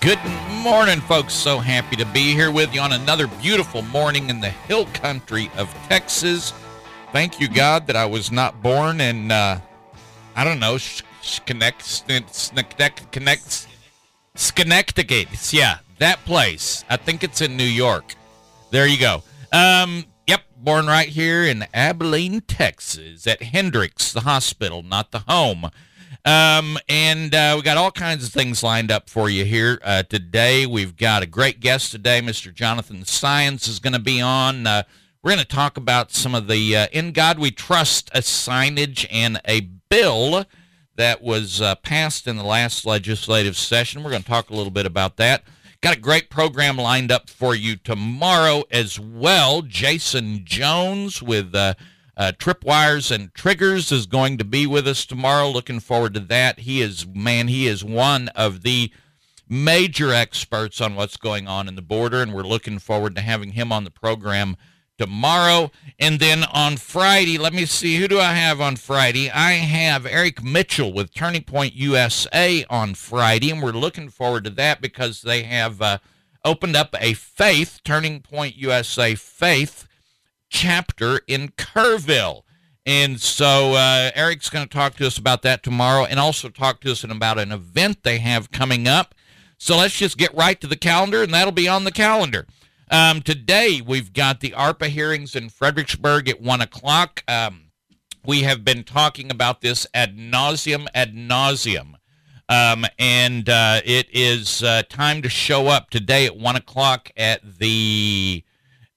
Good morning, folks. So happy to be here with you on another beautiful morning in the hill country of Texas. Thank you, God, that I was not born in, uh, I don't know, connect, Schenectady. Yeah, that place. I think it's in New York. There you go. Um, yep, born right here in Abilene, Texas, at Hendricks, the hospital, not the home. Um, and uh, we got all kinds of things lined up for you here uh, today. We've got a great guest today. Mr. Jonathan Saenz is going to be on. Uh, we're going to talk about some of the uh, In God We Trust signage and a bill that was uh, passed in the last legislative session. We're going to talk a little bit about that. Got a great program lined up for you tomorrow as well. Jason Jones with uh, Tripwires and Triggers is going to be with us tomorrow. Looking forward to that. He is, man, he is one of the major experts on what's going on in the border, and we're looking forward to having him on the program tomorrow. And then on Friday, let me see, who do I have on Friday? I have Eric Mitchell with Turning Point USA on Friday, and we're looking forward to that because they have uh, opened up a faith, Turning Point USA Faith chapter in Kerrville. And so uh, Eric's going to talk to us about that tomorrow and also talk to us about an event they have coming up. So let's just get right to the calendar, and that'll be on the calendar. Um, today, we've got the ARPA hearings in Fredericksburg at 1 o'clock. Um, we have been talking about this ad nauseum, ad nauseum. Um, and uh, it is uh, time to show up today at 1 o'clock at the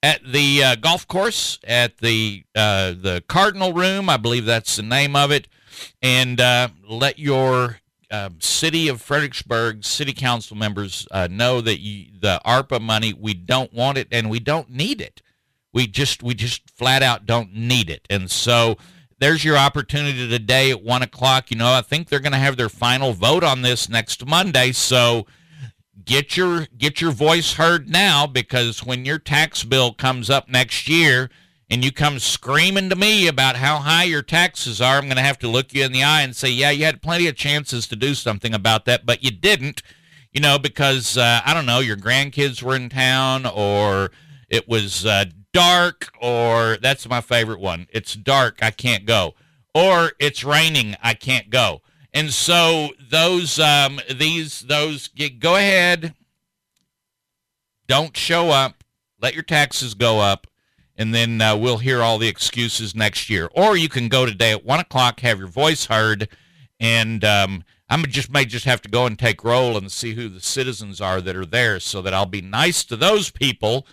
at the uh, golf course at the uh, the Cardinal Room, I believe that's the name of it, and uh, let your uh, city of Fredericksburg city council members uh, know that you, the ARPA money we don't want it and we don't need it. We just we just flat out don't need it, and so. There's your opportunity today at one o'clock. You know, I think they're going to have their final vote on this next Monday. So, get your get your voice heard now because when your tax bill comes up next year and you come screaming to me about how high your taxes are, I'm going to have to look you in the eye and say, "Yeah, you had plenty of chances to do something about that, but you didn't." You know, because uh, I don't know, your grandkids were in town, or it was uh, dark, or that's my favorite one. It's dark, I can't go, or it's raining, I can't go. And so those um, these those go ahead, don't show up, let your taxes go up, and then uh, we'll hear all the excuses next year. Or you can go today at one o'clock, have your voice heard, and um, I just may just have to go and take roll and see who the citizens are that are there, so that I'll be nice to those people.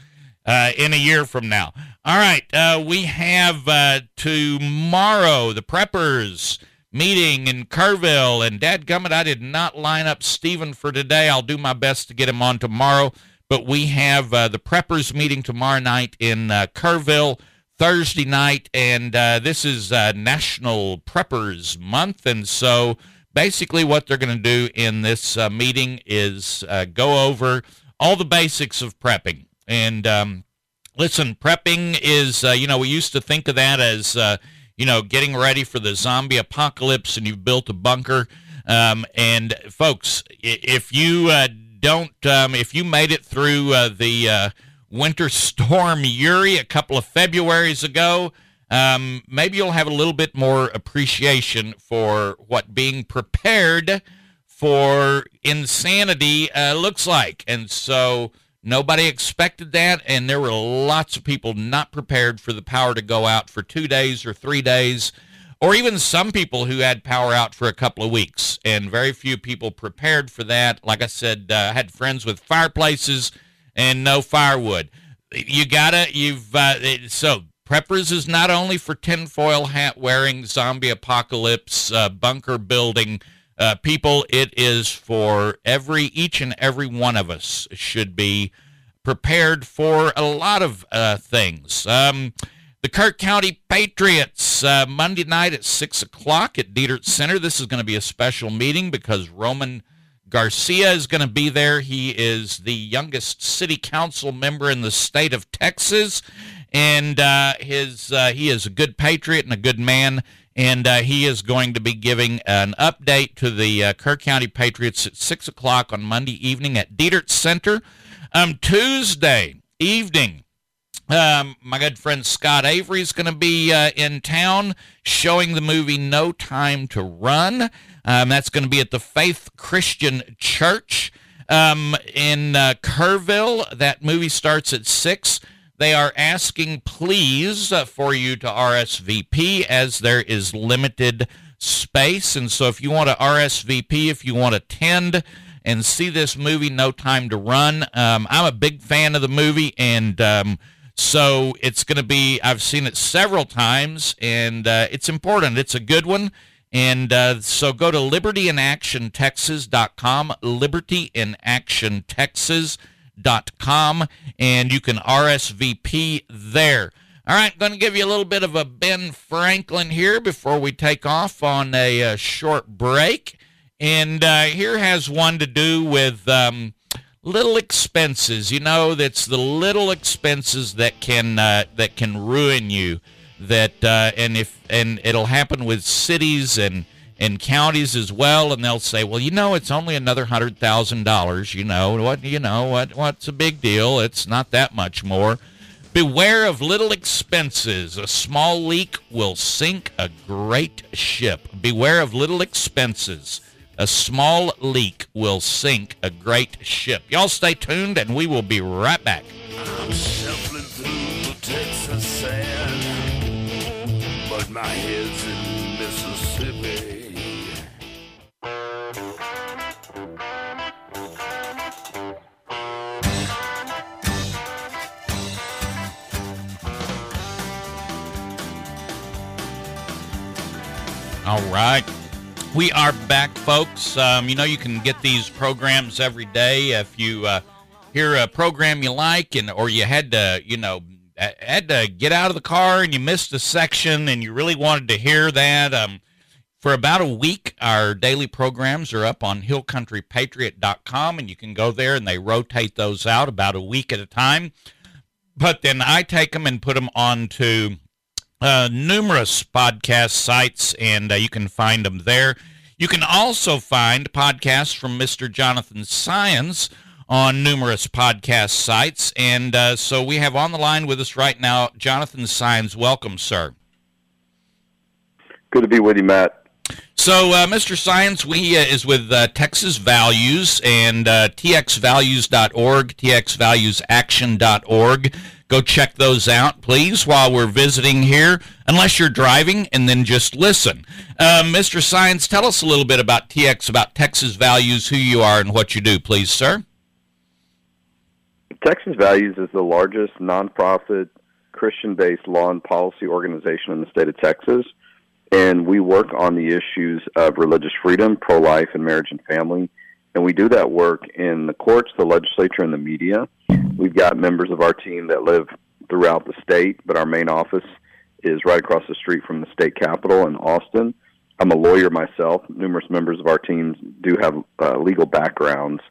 Uh, in a year from now. All right, uh, we have uh, tomorrow the preppers meeting in Kerrville. And dadgummit, I did not line up Stephen for today. I'll do my best to get him on tomorrow. But we have uh, the preppers meeting tomorrow night in uh, Kerrville. Thursday night, and uh, this is uh, National Preppers Month, and so basically what they're going to do in this uh, meeting is uh, go over all the basics of prepping. And um, listen, prepping is, uh, you know, we used to think of that as you know, getting ready for the zombie apocalypse and you've built a bunker. Um, and folks, if you uh, don't, um, if you made it through uh, the uh, winter storm Uri a couple of Februarys ago, um, maybe you'll have a little bit more appreciation for what being prepared for insanity uh, looks like. And so, Nobody expected that, and there were lots of people not prepared for the power to go out for two days or three days, or even some people who had power out for a couple of weeks, and very few people prepared for that. Like I said, uh, I had friends with fireplaces and no firewood. You gotta, you've, uh, so preppers is not only for tinfoil hat wearing, zombie apocalypse, uh, bunker building Uh, people, it is for every each and every one of us should be prepared for a lot of uh, things. Um, the Kerr County Patriots, uh, Monday night at 6 o'clock at Dietert Center. This is going to be a special meeting because Roman Garcia is going to be there. He is the youngest city council member in the state of Texas, and uh, his uh, he is a good patriot and a good man. And uh, he is going to be giving an update to the uh, Kerr County Patriots at 6 o'clock on Monday evening at Dietert Center. Um, Tuesday evening, um, my good friend Scott Avery is going to be uh, in town showing the movie No Time to Run. Um, that's going to be at the Faith Christian Church um, in uh, Kerrville. That movie starts at 6. They are asking, please, uh, for you to RSVP as there is limited space. And so if you want to RSVP, if you want to attend and see this movie, No Time to Run, um, I'm a big fan of the movie. And um, so it's going to be, I've seen it several times, and uh, it's important. It's a good one. And uh, so go to libertyinactiontexas.com, libertyinactiontexas.com com, and you can RSVP there. All right, going to give you a little bit of a Ben Franklin here before we take off on a, a uh, short break. And uh, here has one to do with um, little expenses. You know, that's the little expenses that can uh, that can ruin you. That uh, and if and it'll happen with cities and in counties as well, and they'll say, "Well, you know, it's only another hundred thousand dollars. You know what? You know what? What's a big deal? It's not that much more." Beware of little expenses. A small leak will sink a great ship. Beware of little expenses. A small leak will sink a great ship. Y'all stay tuned, and we will be right back. All right. We are back, folks. Um, you know, you can get these programs every day if you uh, hear a program you like, and or you had to, you know, had to get out of the car and you missed a section and you really wanted to hear that. Um, for about a week, our daily programs are up on hillcountrypatriot.com, and you can go there and they rotate those out about a week at a time. But then I take them and put them onto uh, numerous podcast sites, and uh, you can find them there. You can also find podcasts from Mr. Jonathan Saenz on numerous podcast sites. And uh, so we have on the line with us right now Jonathan Saenz. Welcome, sir. Good to be with you, Matt. So, uh, Mr. Saenz, we uh, is with uh, Texas Values and uh, txvalues.org, txvaluesaction.org. Go check those out, please, while we're visiting here, unless you're driving, and then just listen. Uh, Mr. Saenz, tell us a little bit about TX, about Texas Values, who you are, and what you do, please, sir. Texas Values is the largest nonprofit Christian based law and policy organization in the state of Texas. And we work on the issues of religious freedom, pro life, and marriage and family. And we do that work in the courts, the legislature, and the media. We've got members of our team that live throughout the state, but our main office is right across the street from the state capitol in Austin. I'm a lawyer myself. Numerous members of our teams do have uh, legal backgrounds.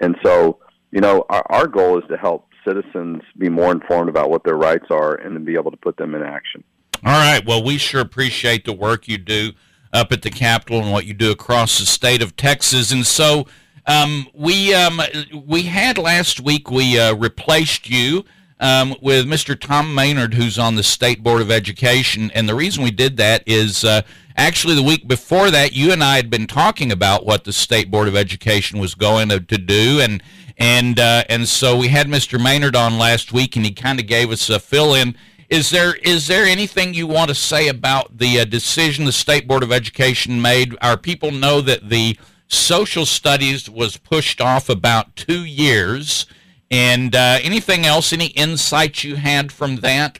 And so, you know, our, our goal is to help citizens be more informed about what their rights are and to be able to put them in action. All right. Well, we sure appreciate the work you do up at the Capitol and what you do across the state of Texas. And so, um, we um, we had last week we uh, replaced you um, with Mr. Tom Maynard, who's on the State Board of Education, and the reason we did that is uh, actually the week before that you and I had been talking about what the State Board of Education was going to, to do, and and uh, and so we had Mr. Maynard on last week, and he kind of gave us a fill in. Is there is there anything you want to say about the uh, decision the State Board of Education made? Our people know that the Social studies was pushed off about two years. And uh, anything else, any insights you had from that?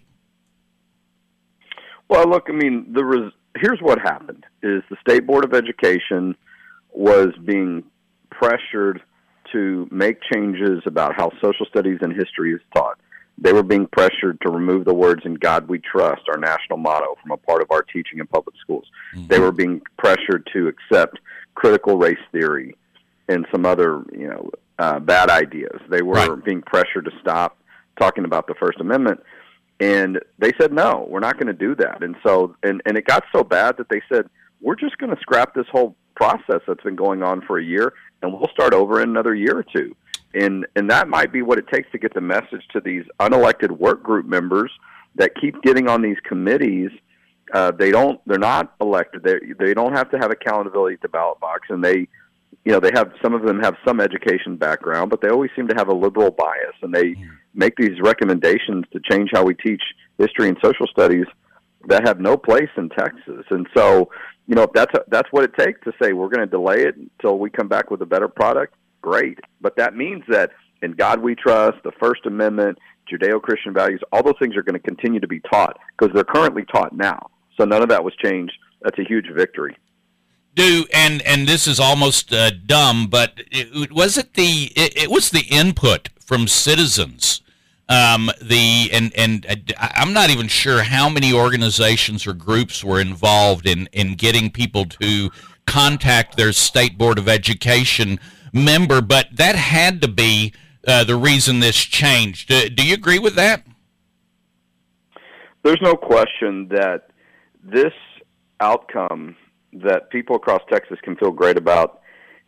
Well, look, I mean, the res- here's what happened: is the state board of education was being pressured to make changes about how social studies and history is taught. They were being pressured to remove the words "In God We Trust," our national motto, from a part of our teaching in public schools. Mm-hmm. They were being pressured to accept critical race theory and some other, you know, uh, bad ideas. They were right. being pressured to stop talking about the First Amendment, and they said, "No, we're not going to do that." And so, and and it got so bad that they said, "We're just going to scrap this whole process that's been going on for a year, and we'll start over in another year or two and and that might be what it takes to get the message to these unelected work group members that keep getting on these committees. Uh, they don't. They're not elected. They they don't have to have accountability at the ballot box, and they, you know, they have some of them have some education background, but they always seem to have a liberal bias, and they make these recommendations to change how we teach history and social studies that have no place in Texas. And so, you know, that's a, that's what it takes to say we're going to delay it until we come back with a better product great. But that means that in God we trust, the First Amendment, Judeo Christian values, all those things are going to continue to be taught because they're currently taught now. So none of that was changed. That's a huge victory. Do and and this is almost uh, dumb, but it, was it the it, it, was the input from citizens. Um, the and and uh, I'm not even sure how many organizations or groups were involved in in getting people to contact their state board of education member, but that had to be uh, the reason this changed. Do, do you agree with that? There's no question that this outcome that people across Texas can feel great about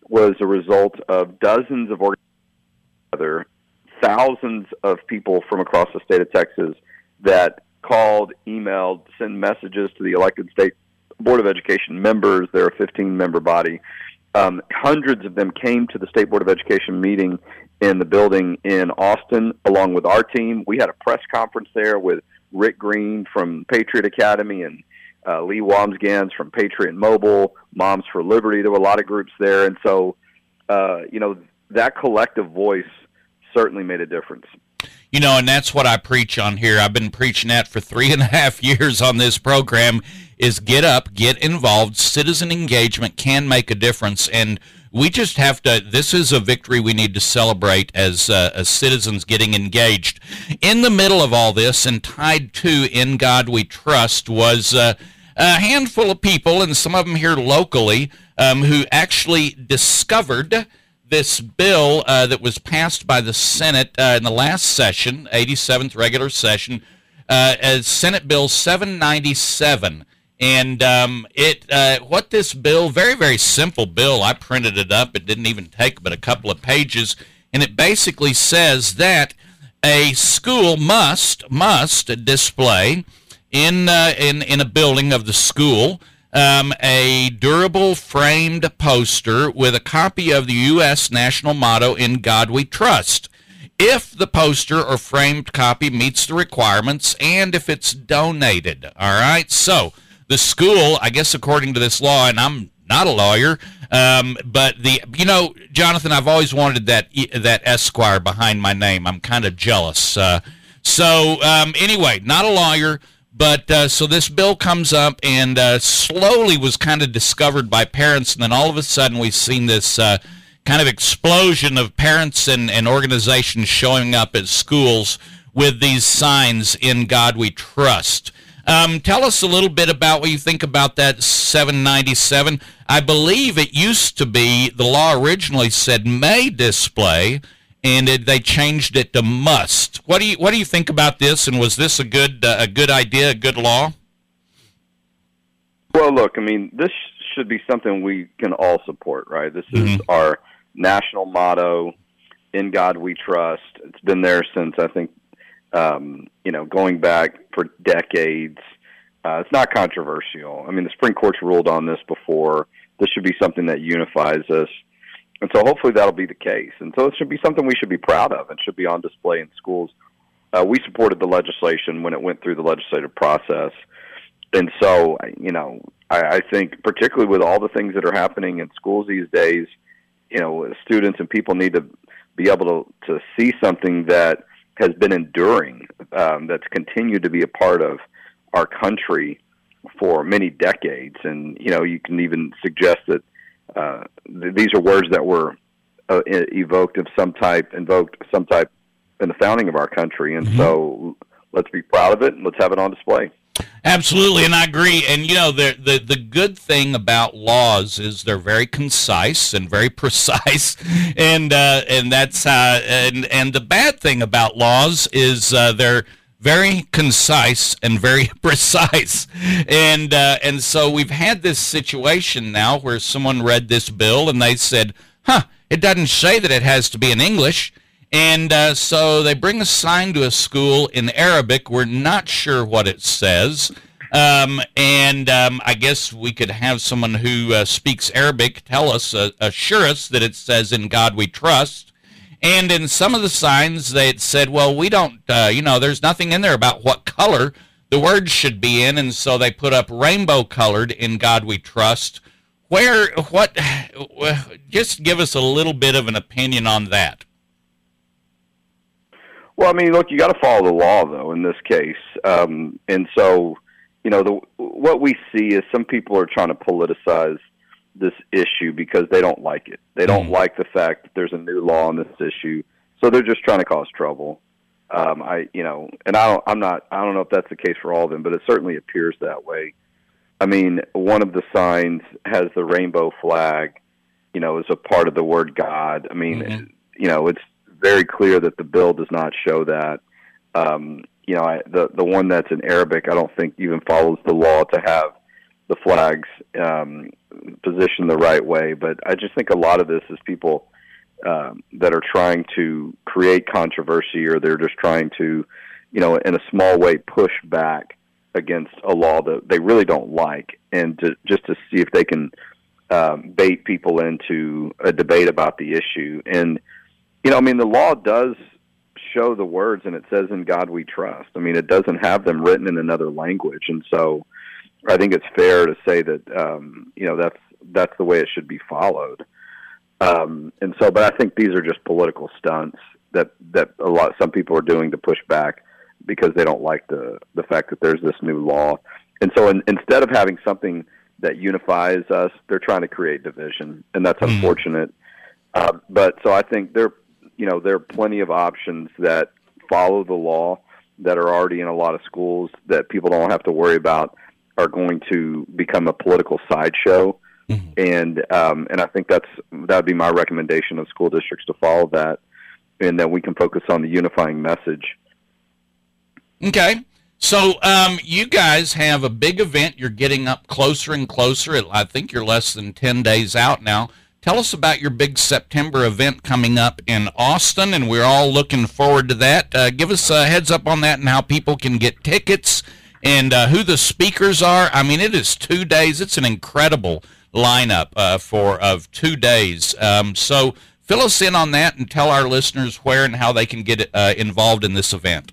was a result of dozens of other thousands of people from across the state of Texas that called, emailed, sent messages to the elected state board of education members. They're a 15 member body um, hundreds of them came to the State Board of Education meeting in the building in Austin, along with our team. We had a press conference there with Rick Green from Patriot Academy and uh, Leigh Wambsganss from Patriot Mobile, Moms for Liberty. There were a lot of groups there, and so uh, you know that collective voice certainly made a difference. You know, and that's what I preach on here. I've been preaching that for three and a half years on this program is get up, get involved. Citizen engagement can make a difference, and we just have to. This is a victory we need to celebrate as uh, as citizens getting engaged. In the middle of all this, and tied to "In God We Trust," was. Uh, a handful of people, and some of them here locally, um, who actually discovered this bill uh, that was passed by the Senate uh, in the last session, 87th regular session, uh, as Senate Bill 797. And um, it, uh, what this bill, very very simple bill. I printed it up. It didn't even take but a couple of pages, and it basically says that a school must must display in uh, in in a building of the school um, a durable framed poster with a copy of the U.S. national motto "In God We Trust." If the poster or framed copy meets the requirements, and if it's donated, all right. So the school, I guess, according to this law, and I'm not a lawyer, um, but the you know, Jonathan, I've always wanted that that Esquire behind my name. I'm kind of jealous. Uh, so um, anyway, not a lawyer, but uh, so this bill comes up and uh, slowly was kind of discovered by parents, and then all of a sudden we've seen this uh, kind of explosion of parents and, and organizations showing up at schools with these signs in God we trust. Um, tell us a little bit about what you think about that 797. I believe it used to be the law originally said may display, and it, they changed it to must. What do you What do you think about this? And was this a good uh, a good idea, a good law? Well, look, I mean, this should be something we can all support, right? This is mm-hmm. our national motto. In God we trust. It's been there since I think um, you know, going back for decades. Uh, it's not controversial. I mean, the Supreme Court's ruled on this before. This should be something that unifies us. And so hopefully that'll be the case. And so it should be something we should be proud of and should be on display in schools. Uh, we supported the legislation when it went through the legislative process. And so, you know, I, I think particularly with all the things that are happening in schools these days, you know, students and people need to be able to, to see something that has been enduring, um, that's continued to be a part of our country for many decades. And, you know, you can even suggest that uh, th- these are words that were uh, evoked of some type, invoked some type in the founding of our country, and so let's be proud of it and let's have it on display. Absolutely, and I agree. And you know, the the the good thing about laws is they're very concise and very precise, and uh, and that's uh, and and the bad thing about laws is uh, they're very concise and very precise, and uh, and so we've had this situation now where someone read this bill and they said, "Huh, it doesn't say that it has to be in English." And uh, so they bring a sign to a school in Arabic. We're not sure what it says. Um, and um, I guess we could have someone who uh, speaks Arabic tell us, uh, assure us that it says, In God we trust. And in some of the signs, they had said, Well, we don't, uh, you know, there's nothing in there about what color the words should be in. And so they put up rainbow colored, In God we trust. Where, what, just give us a little bit of an opinion on that. Well, I mean, look, you got to follow the law, though, in this case. Um, and so, you know, the, what we see is some people are trying to politicize this issue because they don't like it. They don't Mm. like the fact that there's a new law on this issue, so they're just trying to cause trouble. Um, I, you know, and I don't, I'm not, I don't know if that's the case for all of them, but it certainly appears that way. I mean, one of the signs has the rainbow flag, you know, as a part of the word God. I mean, Mhm. you know, it's very clear that the bill does not show that. Um, you know, I, the the one that's in Arabic, I don't think even follows the law to have the flags um, positioned the right way. But I just think a lot of this is people um, that are trying to create controversy, or they're just trying to, you know, in a small way, push back against a law that they really don't like, and to, just to see if they can um, bait people into a debate about the issue. And you know, I mean, the law does show the words, and it says, "In God we trust." I mean, it doesn't have them written in another language, and so I think it's fair to say that um, you know that's that's the way it should be followed. Um, and so, but I think these are just political stunts that that a lot some people are doing to push back because they don't like the the fact that there's this new law. And so, in, instead of having something that unifies us, they're trying to create division, and that's Hmm. unfortunate. Um, but so I think there, you know, there are plenty of options that follow the law that are already in a lot of schools that people don't have to worry about are going to become a political sideshow. Mhm. And um, and I think that's that would be my recommendation of school districts to follow that, and that we can focus on the unifying message. Okay. So um, you guys have a big event. You're getting up closer and closer. I think you're less than 10 days out now. Tell us about your big September event coming up in Austin, and we're all looking forward to that. Uh, give us a heads up on that and how people can get tickets and uh, who the speakers are. I mean, it is two days. It's an incredible lineup uh, for of two days. Um, so fill us in on that and tell our listeners where and how they can get uh, involved in this event.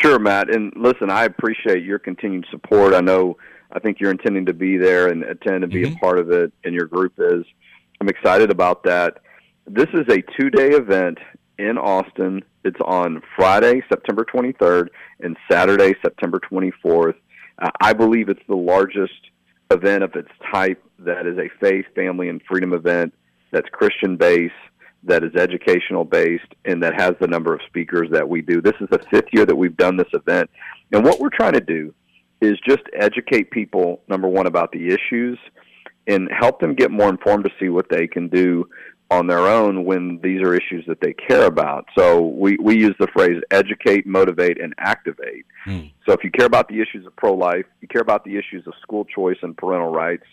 Sure, Matt. And listen, I appreciate your continued support. I know, I think you're intending to be there and attend and be Mhm. a part of it, and your group is. I'm excited about that. This is a two day event in Austin. It's on Friday, September 23rd, and Saturday, September 24th. Uh, I believe it's the largest event of its type that is a faith, family, and freedom event that's Christian based, that is educational based, and that has the number of speakers that we do. This is the fifth year that we've done this event. And what we're trying to do is just educate people, number one, about the issues and help them get more informed to see what they can do on their own when these are issues that they care about. So we, we use the phrase educate, motivate, and activate. Hmm. So if you care about the issues of pro life, you care about the issues of school choice and parental rights,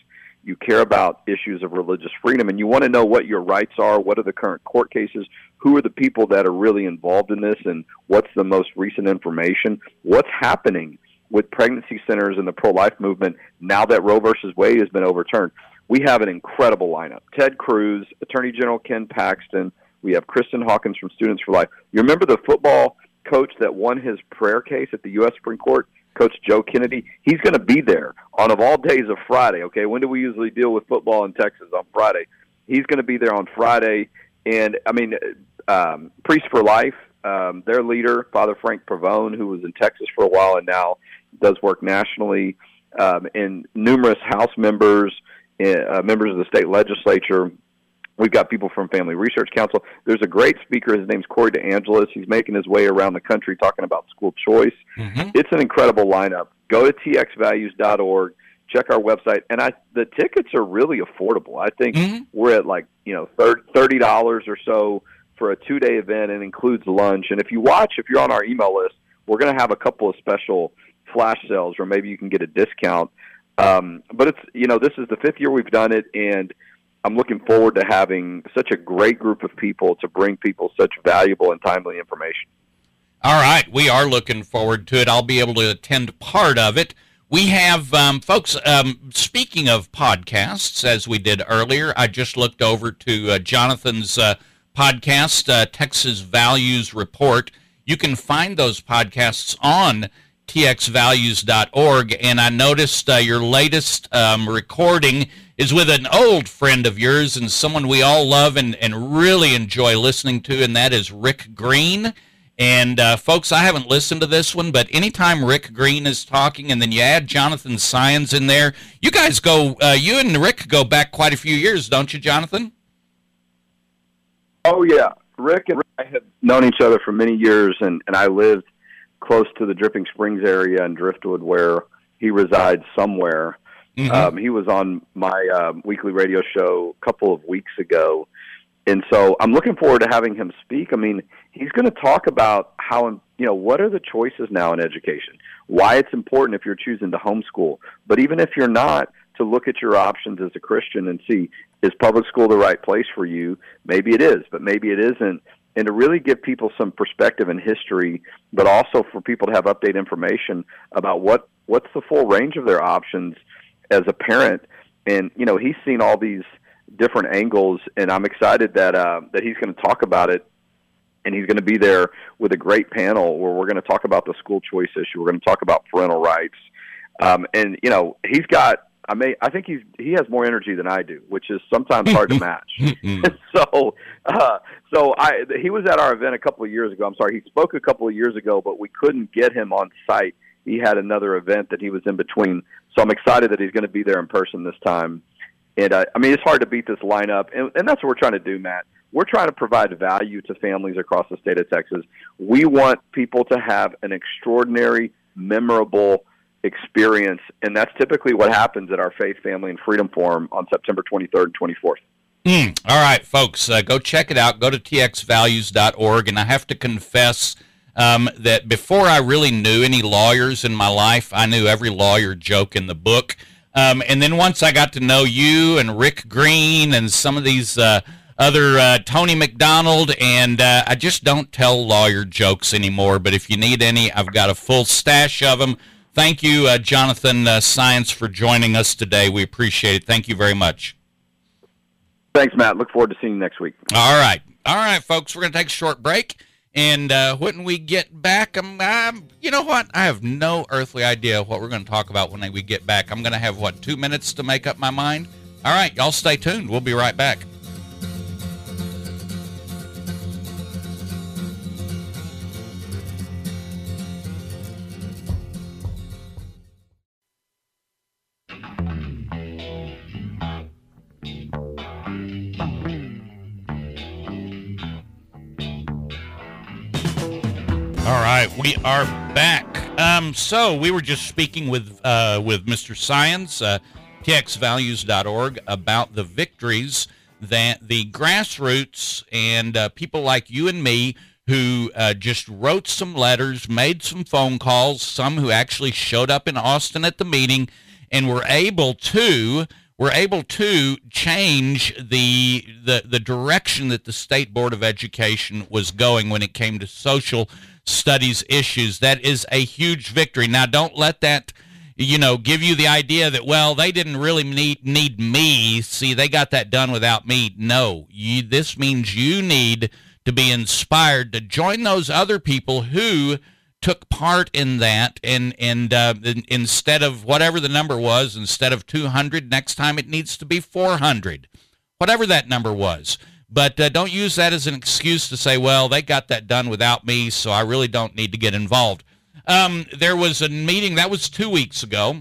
you care about issues of religious freedom, and you want to know what your rights are, what are the current court cases, who are the people that are really involved in this, and what's the most recent information, what's happening with pregnancy centers and the pro life movement now that Roe versus Wade has been overturned. We have an incredible lineup. Ted Cruz, Attorney General Ken Paxton, we have Kristan Hawkins from Students for Life. You remember the football coach that won his prayer case at the U.S. Supreme Court? Coach Joe Kennedy, he's going to be there on of all days of Friday. Okay, when do we usually deal with football in Texas on Friday? He's going to be there on Friday, and I mean, um, Priest for Life, um, their leader, Father Frank Pavone, who was in Texas for a while and now does work nationally, um, and numerous House members uh, members of the state legislature. We've got people from Family Research Council. There's a great speaker. His name's Corey DeAngelis. He's making his way around the country talking about school choice. Mm-hmm. It's an incredible lineup. Go to txvalues.org, check our website, and I the tickets are really affordable. I think Mhm. we're at like you know thirty dollars or so for a two day event and includes lunch. And if you watch, if you're on our email list, we're going to have a couple of special flash sales where maybe you can get a discount. Um, but it's you know this is the fifth year we've done it, and I'm looking forward to having such a great group of people to bring people such valuable and timely information. All right, we are looking forward to it. I'll be able to attend part of it. We have, um, folks, um, speaking of podcasts, as we did earlier, I just looked over to uh, Jonathan's uh, podcast, uh, Texas Values Report. You can find those podcasts on txvalues.org. And I noticed uh, your latest um, recording is with an old friend of yours and someone we all love and, and really enjoy listening to, and that is Rick Green. And uh, folks, I haven't listened to this one, but anytime Rick Green is talking, and then you add Jonathan Saenz in there, you guys go, uh, you and Rick go back quite a few years, don't you, Jonathan? Oh yeah, Rick and I have known each other for many years, and and I lived close to the Dripping Springs area in Driftwood, where he resides somewhere. Mhm. Um, he was on my um, weekly radio show a couple of weeks ago, and so I'm looking forward to having him speak. I mean, he's going to talk about how you know what are the choices now in education, why it's important if you're choosing to homeschool, but even if you're not, to look at your options as a Christian and see is public school the right place for you? Maybe it is, but maybe it isn't. And to really give people some perspective and history, but also for people to have update information about what what's the full range of their options as a parent. And you know, he's seen all these different angles, and I'm excited that uh, that he's going to talk about it. And he's going to be there with a great panel where we're going to talk about the school choice issue. We're going to talk about parental rights, um, and you know, he's got. I may. I think he's he has more energy than I do, which is sometimes hard to match. so, uh, so I he was at our event a couple of years ago. I'm sorry, he spoke a couple of years ago, but we couldn't get him on site. He had another event that he was in between. So I'm excited that he's going to be there in person this time. And uh, I mean, it's hard to beat this lineup, and, and that's what we're trying to do, Matt. We're trying to provide value to families across the state of Texas. We want people to have an extraordinary, memorable experience, and that's typically what happens at our Faith, Family, and Freedom Forum on September 23rd and 24th. Mm. All right, folks, uh, go check it out. Go to txvalues.org. And I have to confess um, that before I really knew any lawyers in my life, I knew every lawyer joke in the book. Um, and then once I got to know you and Rick Green and some of these uh, other uh, Tony McDonald, and uh, I just don't tell lawyer jokes anymore. But if you need any, I've got a full stash of them. Thank you, uh, Jonathan uh, Saenz, for joining us today. We appreciate it. Thank you very much. Thanks, Matt. Look forward to seeing you next week. All right. All right, folks, we're going to take a short break. And uh, when we get back, I'm, I'm, you know what? I have no earthly idea what we're going to talk about when we get back. I'm going to have, what, two minutes to make up my mind? All right, y'all stay tuned. We'll be right back. All right, we are back. Um, so we were just speaking with uh, with Mr. Saenz, uh, txvalues.org, about the victories that the grassroots and uh, people like you and me who uh, just wrote some letters, made some phone calls, some who actually showed up in Austin at the meeting, and were able to were able to change the, the the direction that the state board of education was going when it came to social studies issues. That is a huge victory. Now, don't let that you know give you the idea that well they didn't really need need me. See, they got that done without me. No, you, this means you need to be inspired to join those other people who took part in that and and uh, instead of whatever the number was instead of 200 next time it needs to be 400 whatever that number was but uh, don't use that as an excuse to say well they got that done without me so i really don't need to get involved um, there was a meeting that was two weeks ago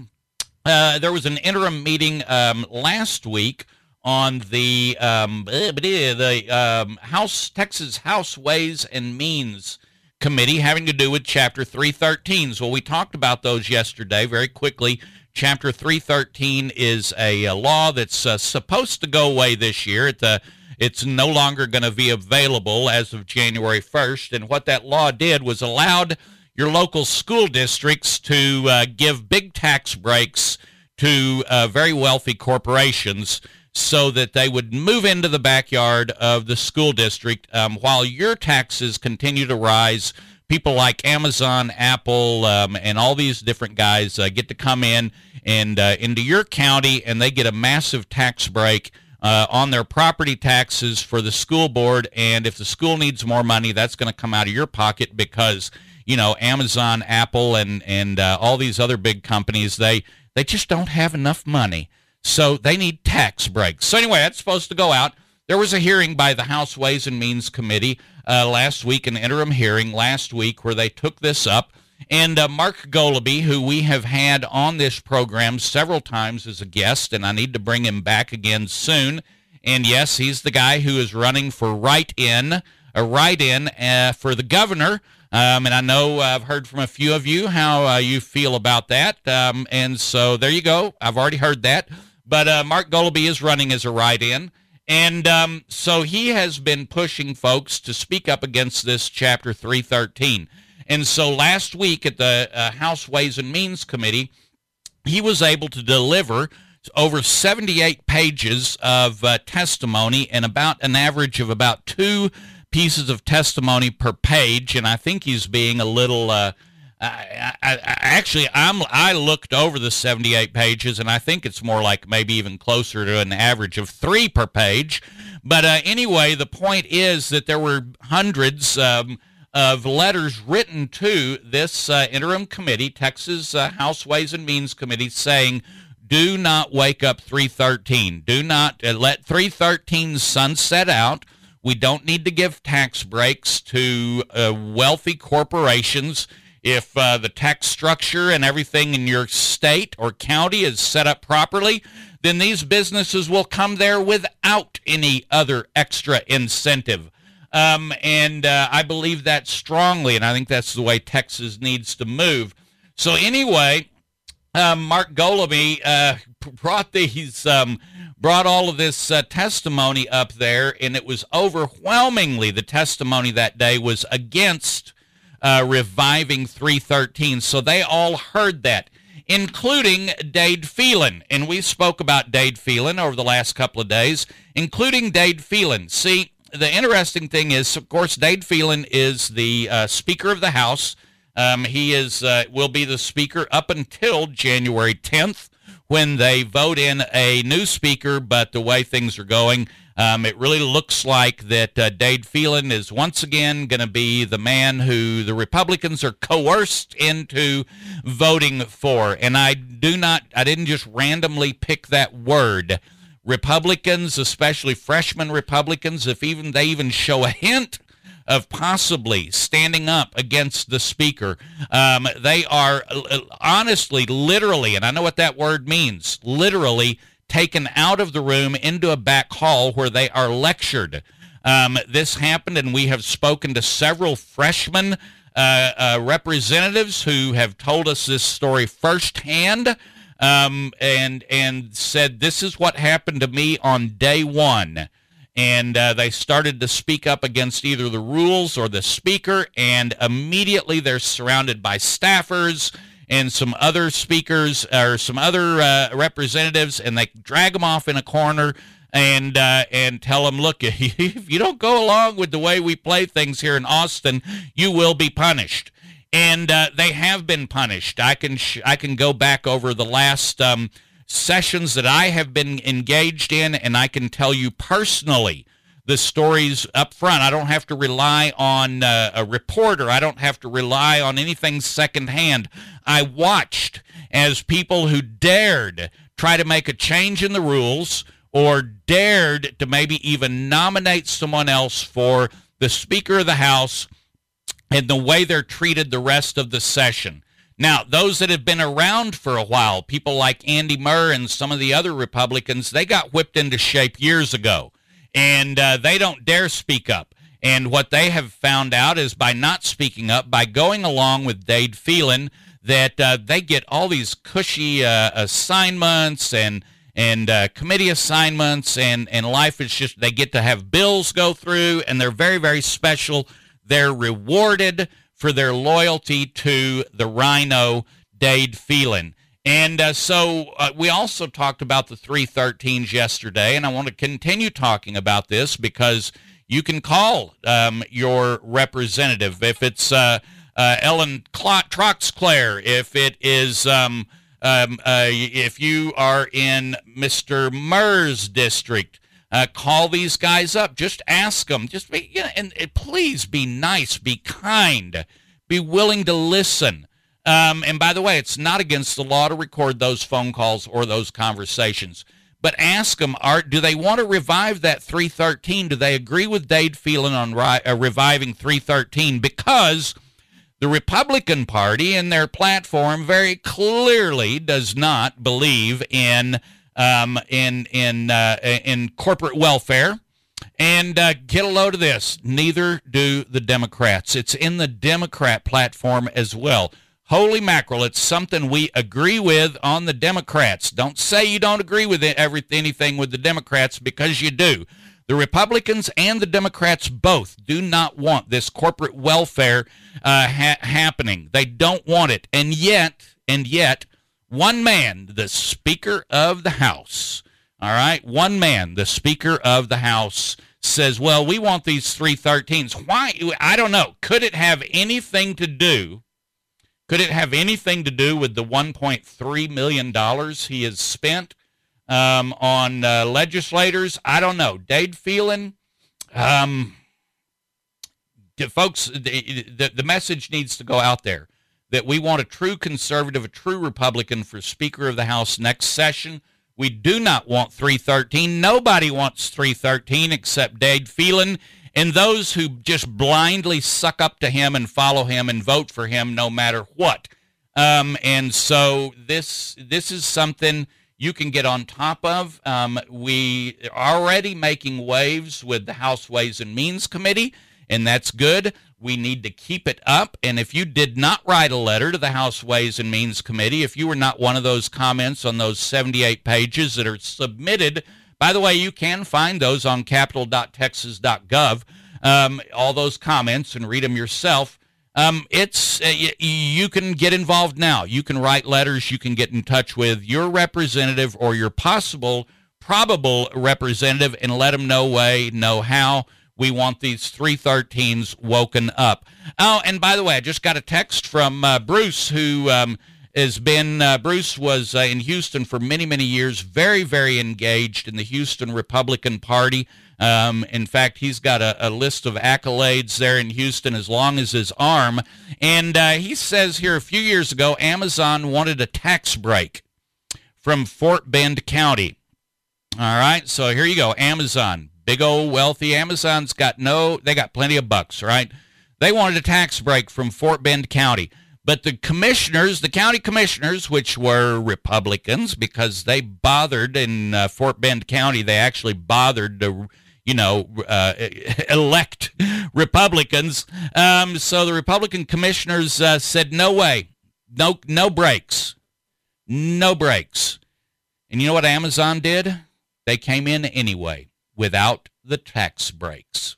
uh, there was an interim meeting um, last week on the um, the um, House Texas House Ways and Means Committee having to do with Chapter 313s. Well, we talked about those yesterday very quickly. Chapter 313 is a, a law that's uh, supposed to go away this year. It's, uh, it's no longer going to be available as of January 1st. And what that law did was allowed your local school districts to uh, give big tax breaks to uh, very wealthy corporations so that they would move into the backyard of the school district um, while your taxes continue to rise. People like Amazon, Apple, um, and all these different guys uh, get to come in and uh, into your county, and they get a massive tax break uh, on their property taxes for the school board. And if the school needs more money, that's going to come out of your pocket because you know Amazon, Apple, and and uh, all these other big companies they they just don't have enough money. So they need tax breaks. So anyway, that's supposed to go out. There was a hearing by the House Ways and Means Committee uh, last week, an interim hearing last week where they took this up. And uh, Mark Goloby, who we have had on this program several times as a guest, and I need to bring him back again soon. And yes, he's the guy who is running for write-in, a write-in uh, for the governor. Um, and I know I've heard from a few of you how uh, you feel about that. Um, and so there you go. I've already heard that. But uh, Mark Goloby is running as a write-in. And um, so he has been pushing folks to speak up against this Chapter 313. And so last week at the uh, House Ways and Means Committee, he was able to deliver over 78 pages of uh, testimony and about an average of about two pieces of testimony per page. And I think he's being a little uh, I, I, I, actually, I'm I looked over the 78 pages, and I think it's more like maybe even closer to an average of three per page. But uh, anyway, the point is that there were hundreds um, of letters written to this uh, interim committee, Texas uh, House Ways and Means Committee, saying, "Do not wake up 313. Do not uh, let 313 sunset out." We don't need to give tax breaks to uh, wealthy corporations if uh, the tax structure and everything in your state or county is set up properly, then these businesses will come there without any other extra incentive. Um, and uh, I believe that strongly, and I think that's the way Texas needs to move. So, anyway, um, Mark Goloby uh, brought these, um, brought all of this uh, testimony up there, and it was overwhelmingly the testimony that day was against uh, reviving 313. So they all heard that, including Dade Phelan. And we spoke about Dade Phelan over the last couple of days, including Dade Phelan. See, the interesting thing is, of course, Dade Phelan is the uh, Speaker of the House. Um, he is uh, will be the Speaker up until January 10th when they vote in a new Speaker. But the way things are going, um, it really looks like that uh, Dade Phelan is once again going to be the man who the Republicans are coerced into voting for. And I do not, I didn't just randomly pick that word. Republicans, especially freshman Republicans, if even they even show a hint of possibly standing up against the speaker. Um, they are uh, honestly, literally, and I know what that word means, literally taken out of the room into a back hall where they are lectured. Um, this happened, and we have spoken to several freshmen uh, uh, representatives who have told us this story firsthand um, and and said this is what happened to me on day one. And uh, they started to speak up against either the rules or the speaker, and immediately they're surrounded by staffers and some other speakers or some other uh, representatives, and they drag them off in a corner and uh, and tell them, look, if you don't go along with the way we play things here in Austin, you will be punished. And uh, they have been punished. I can sh- I can go back over the last um, sessions that I have been engaged in, and I can tell you personally the stories up front. I don't have to rely on uh, a reporter. I don't have to rely on anything secondhand. I watched as people who dared try to make a change in the rules or dared to maybe even nominate someone else for the Speaker of the House and the way they're treated the rest of the session. Now, those that have been around for a while, people like Andy Murr and some of the other Republicans, they got whipped into shape years ago, and uh, they don't dare speak up. And what they have found out is by not speaking up, by going along with Dade Phelan, that uh, they get all these cushy uh, assignments and and uh, committee assignments and and life is just they get to have bills go through and they're very very special. They're rewarded for their loyalty to the RINO Dade Phelan. And uh, so uh, we also talked about the 313s yesterday, and I want to continue talking about this because you can call um, your representative if it's uh, uh, Ellen Troxclair, if it is um, um, uh, if you are in Mr. Murr's district. Uh, call these guys up. Just ask them. Just be, you know, and, and please be nice, be kind, be willing to listen. Um, and by the way, it's not against the law to record those phone calls or those conversations but ask them: Are do they want to revive that 313? Do they agree with Dade Phelan on ri- uh, reviving 313? Because the Republican Party, in their platform, very clearly does not believe in um, in in uh, in corporate welfare. And uh, get a load of this. Neither do the Democrats. It's in the Democrat platform as well. Holy mackerel, it's something we agree with on the Democrats. Don't say you don't agree with everything, anything with the Democrats because you do. The Republicans and the Democrats both do not want this corporate welfare uh, ha- happening. They don't want it. And yet, and yet, one man, the Speaker of the House, all right, one man, the Speaker of the House, says, well, we want these 313s. Why? I don't know. Could it have anything to do could it have anything to do with the $1.3 million he has spent um, on uh, legislators? I don't know. Dade Phelan, um, folks, the, the, the message needs to go out there that we want a true conservative, a true Republican for Speaker of the House next session. We do not want 313. Nobody wants 313 except Dade Phelan and those who just blindly suck up to him and follow him and vote for him no matter what. Um, and so this this is something you can get on top of. Um, we are already making waves with the House Ways and Means Committee, and that's good. We need to keep it up. And if you did not write a letter to the House Ways and Means Committee, if you were not one of those comments on those 78 pages that are submitted by the way, you can find those on capitol.texas.gov, um, all those comments, and read them yourself. Um, it's uh, y- you can get involved now. You can write letters. You can get in touch with your representative or your possible, probable representative, and let them know way, know how. We want these 313s woken up. Oh, and by the way, I just got a text from uh, Bruce who. Um, has been uh, Bruce was uh, in Houston for many many years, very very engaged in the Houston Republican Party. Um, in fact, he's got a, a, list of accolades there in Houston as long as his arm. And uh, he says here a few years ago, Amazon wanted a tax break from Fort Bend County. All right, so here you go, Amazon, big old wealthy Amazon's got no, they got plenty of bucks, right? They wanted a tax break from Fort Bend County. But the commissioners, the county commissioners, which were Republicans, because they bothered in uh, Fort Bend County, they actually bothered to, you know, uh, elect Republicans. Um, so the Republican commissioners uh, said, "No way, no, no breaks, no breaks." And you know what Amazon did? They came in anyway without the tax breaks.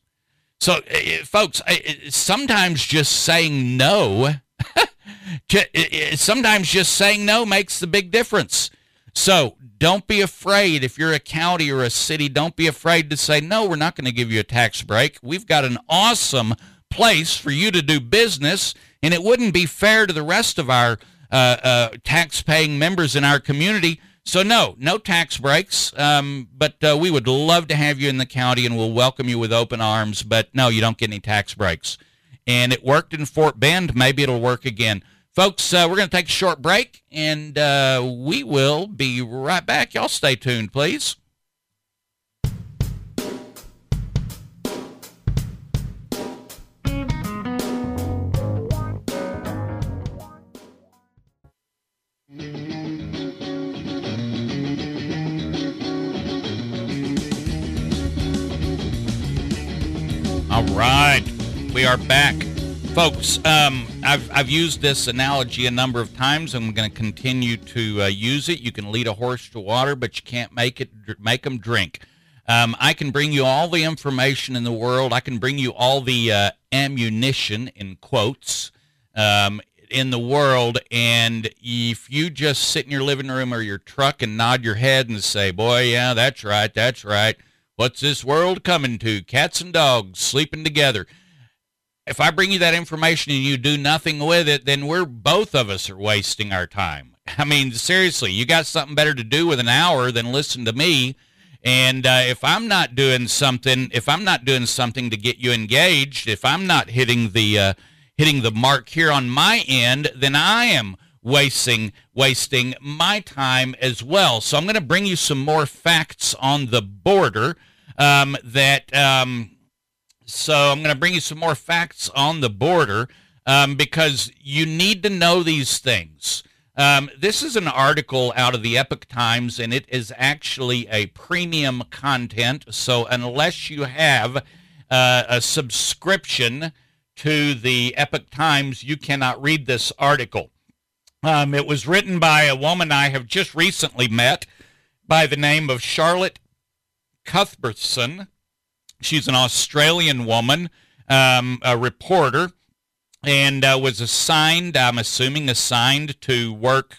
So, uh, folks, sometimes just saying no sometimes just saying no makes the big difference. So don't be afraid if you're a county or a city, don't be afraid to say, no, we're not going to give you a tax break. We've got an awesome place for you to do business, and it wouldn't be fair to the rest of our uh, uh, tax paying members in our community. So, no, no tax breaks, um, but uh, we would love to have you in the county and we'll welcome you with open arms. But no, you don't get any tax breaks. And it worked in Fort Bend. Maybe it'll work again. Folks, uh, we're going to take a short break and uh, we will be right back. Y'all stay tuned, please. All right, we are back, folks. Um, I've I've used this analogy a number of times. I'm going to continue to uh, use it. You can lead a horse to water, but you can't make it make them drink. Um, I can bring you all the information in the world. I can bring you all the uh, ammunition in quotes um, in the world, and if you just sit in your living room or your truck and nod your head and say, "Boy, yeah, that's right, that's right." What's this world coming to? Cats and dogs sleeping together. If I bring you that information and you do nothing with it, then we're both of us are wasting our time. I mean, seriously, you got something better to do with an hour than listen to me. And uh, if I'm not doing something, if I'm not doing something to get you engaged, if I'm not hitting the uh, hitting the mark here on my end, then I am wasting wasting my time as well. So I'm going to bring you some more facts on the border um, that. Um, so I'm going to bring you some more facts on the border um, because you need to know these things. Um, this is an article out of the Epoch Times, and it is actually a premium content. So unless you have uh, a subscription to the Epoch Times, you cannot read this article. Um, it was written by a woman I have just recently met by the name of Charlotte Cuthbertson. She's an Australian woman, um, a reporter, and uh, was assigned, I'm assuming, assigned to work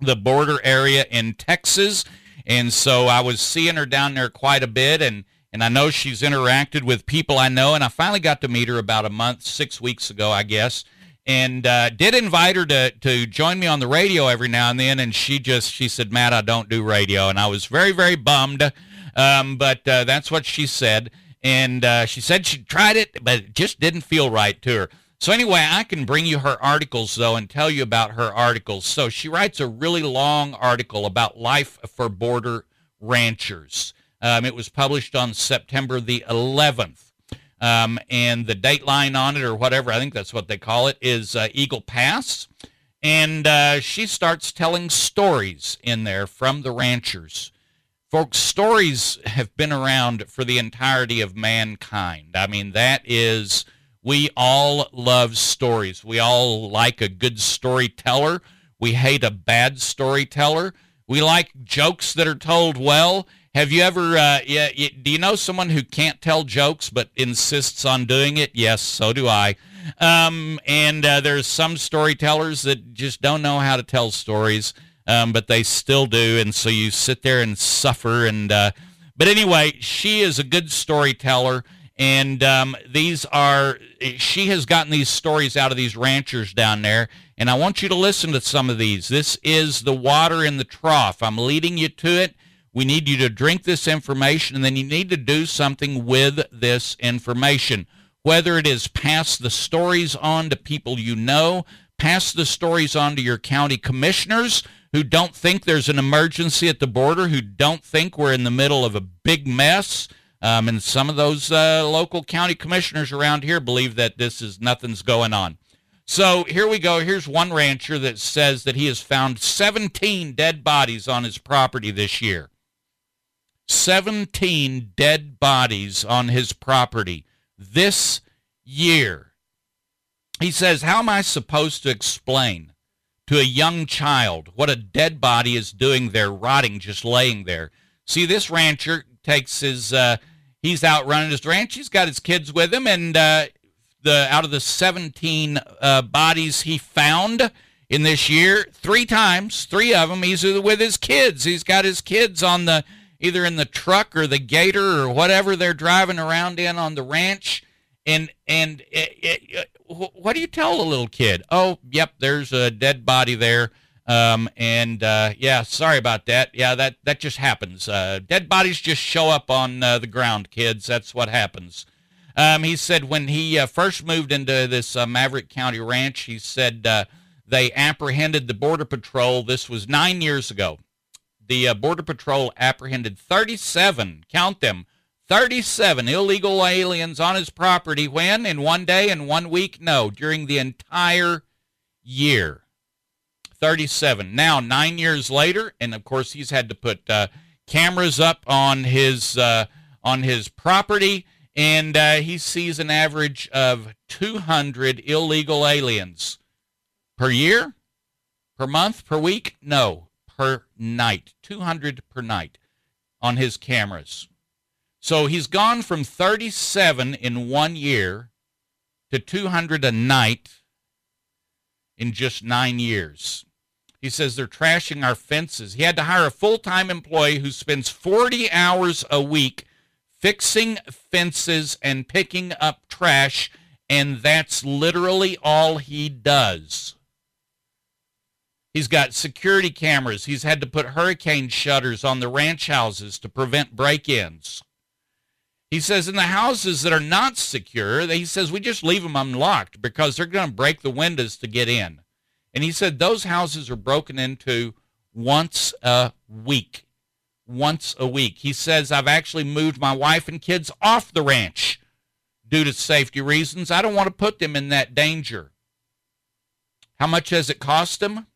the border area in Texas. And so I was seeing her down there quite a bit, and, and I know she's interacted with people I know. And I finally got to meet her about a month, six weeks ago, I guess and uh, did invite her to, to join me on the radio every now and then and she just she said matt i don't do radio and i was very very bummed um, but uh, that's what she said. And uh, she said she tried it, but it just didn't feel right to her. So anyway, I can bring you her articles though and tell you about her articles. So she writes a really long article about life for border ranchers. Um, it was published on September the 11th. Um, and the dateline on it, or whatever, I think that's what they call it, is uh, Eagle Pass. And uh, she starts telling stories in there from the ranchers. Folks, stories have been around for the entirety of mankind. I mean, that is, we all love stories. We all like a good storyteller. We hate a bad storyteller. We like jokes that are told well. Have you ever, uh, yeah, do you know someone who can't tell jokes but insists on doing it? Yes, so do I. Um, and uh, there's some storytellers that just don't know how to tell stories um, but they still do. And so you sit there and suffer. And uh, but anyway, she is a good storyteller, and um, these are she has gotten these stories out of these ranchers down there. And I want you to listen to some of these. This is the water in the trough. I'm leading you to it. We need you to drink this information, and then you need to do something with this information. Whether it is pass the stories on to people you know, pass the stories on to your county commissioners, who don't think there's an emergency at the border, who don't think we're in the middle of a big mess. Um, and some of those uh, local county commissioners around here believe that this is nothing's going on. So here we go. Here's one rancher that says that he has found 17 dead bodies on his property this year. 17 dead bodies on his property this year. He says, How am I supposed to explain to a young child what a dead body is doing there, rotting, just laying there. See, this rancher takes his, uh, he's out running his ranch. He's got his kids with him, and uh, the out of the 17 uh, bodies he found in this year, three times, three of them, he's with his kids. He's got his kids on the either in the truck or the gator or whatever they're driving around in on the ranch and and it, it, what do you tell a little kid? Oh, yep, there's a dead body there. Um, and uh, yeah, sorry about that. Yeah, that that just happens. Uh, dead bodies just show up on uh, the ground, kids. That's what happens. Um, he said when he uh, first moved into this uh, Maverick County ranch, he said uh, they apprehended the Border Patrol. This was nine years ago. The Border Patrol apprehended 37, count them, 37 illegal aliens on his property when in one day and one week? No during the entire year. 37 now nine years later and of course he's had to put uh, cameras up on his uh, on his property and uh, he sees an average of 200 illegal aliens. Per year, per month, per week. No, per night. 200 per night on his cameras. So he's gone from 37 in one year to 200 a night in just nine years. He says they're trashing our fences. He had to hire a full time employee who spends 40 hours a week fixing fences and picking up trash, and that's literally all he does. He's got security cameras. He's had to put hurricane shutters on the ranch houses to prevent break ins. He says in the houses that are not secure, he says we just leave them unlocked because they're going to break the windows to get in. And he said those houses are broken into once a week. Once a week. He says, I've actually moved my wife and kids off the ranch due to safety reasons. I don't want to put them in that danger. How much has it cost him?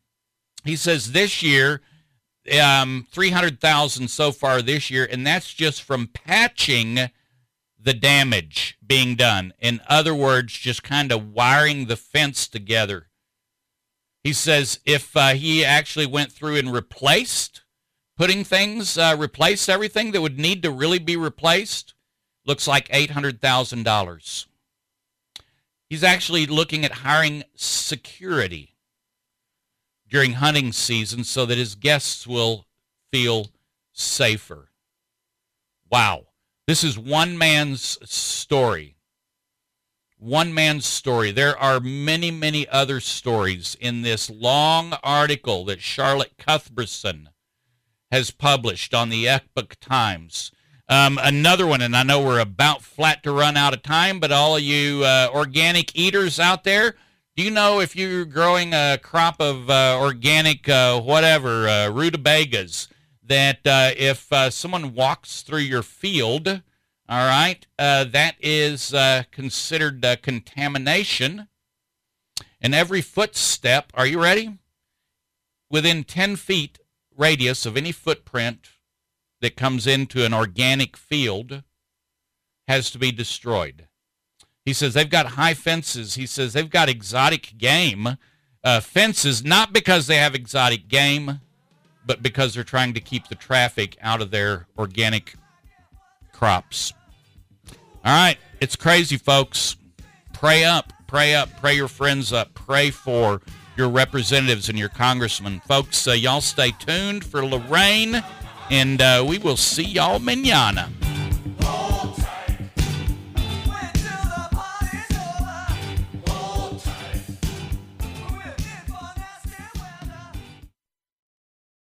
He says this year, um, 300,000 so far this year, and that's just from patching the damage being done. In other words, just kind of wiring the fence together. He says if uh, he actually went through and replaced, putting things, uh, replaced everything that would need to really be replaced, looks like $800,000. He's actually looking at hiring security during hunting season so that his guests will feel safer. Wow. This is one man's story one man's story. There are many, many other stories in this long article that Charlotte Cuthbertson has published on the Epoch Times. Um, another one, and I know we're about flat to run out of time, but all of you uh, organic eaters out there, do you know if you're growing a crop of uh, organic, uh, whatever, uh, rutabagas, that uh, if uh, someone walks through your field, all right, uh, that is uh, considered contamination. And every footstep, are you ready? Within 10 feet radius of any footprint that comes into an organic field has to be destroyed. He says they've got high fences. He says they've got exotic game uh, fences, not because they have exotic game, but because they're trying to keep the traffic out of their organic crops. All right, it's crazy, folks. Pray up, pray up, pray your friends up, pray for your representatives and your congressmen. Folks, uh, y'all stay tuned for Lorraine, and uh, we will see y'all manana.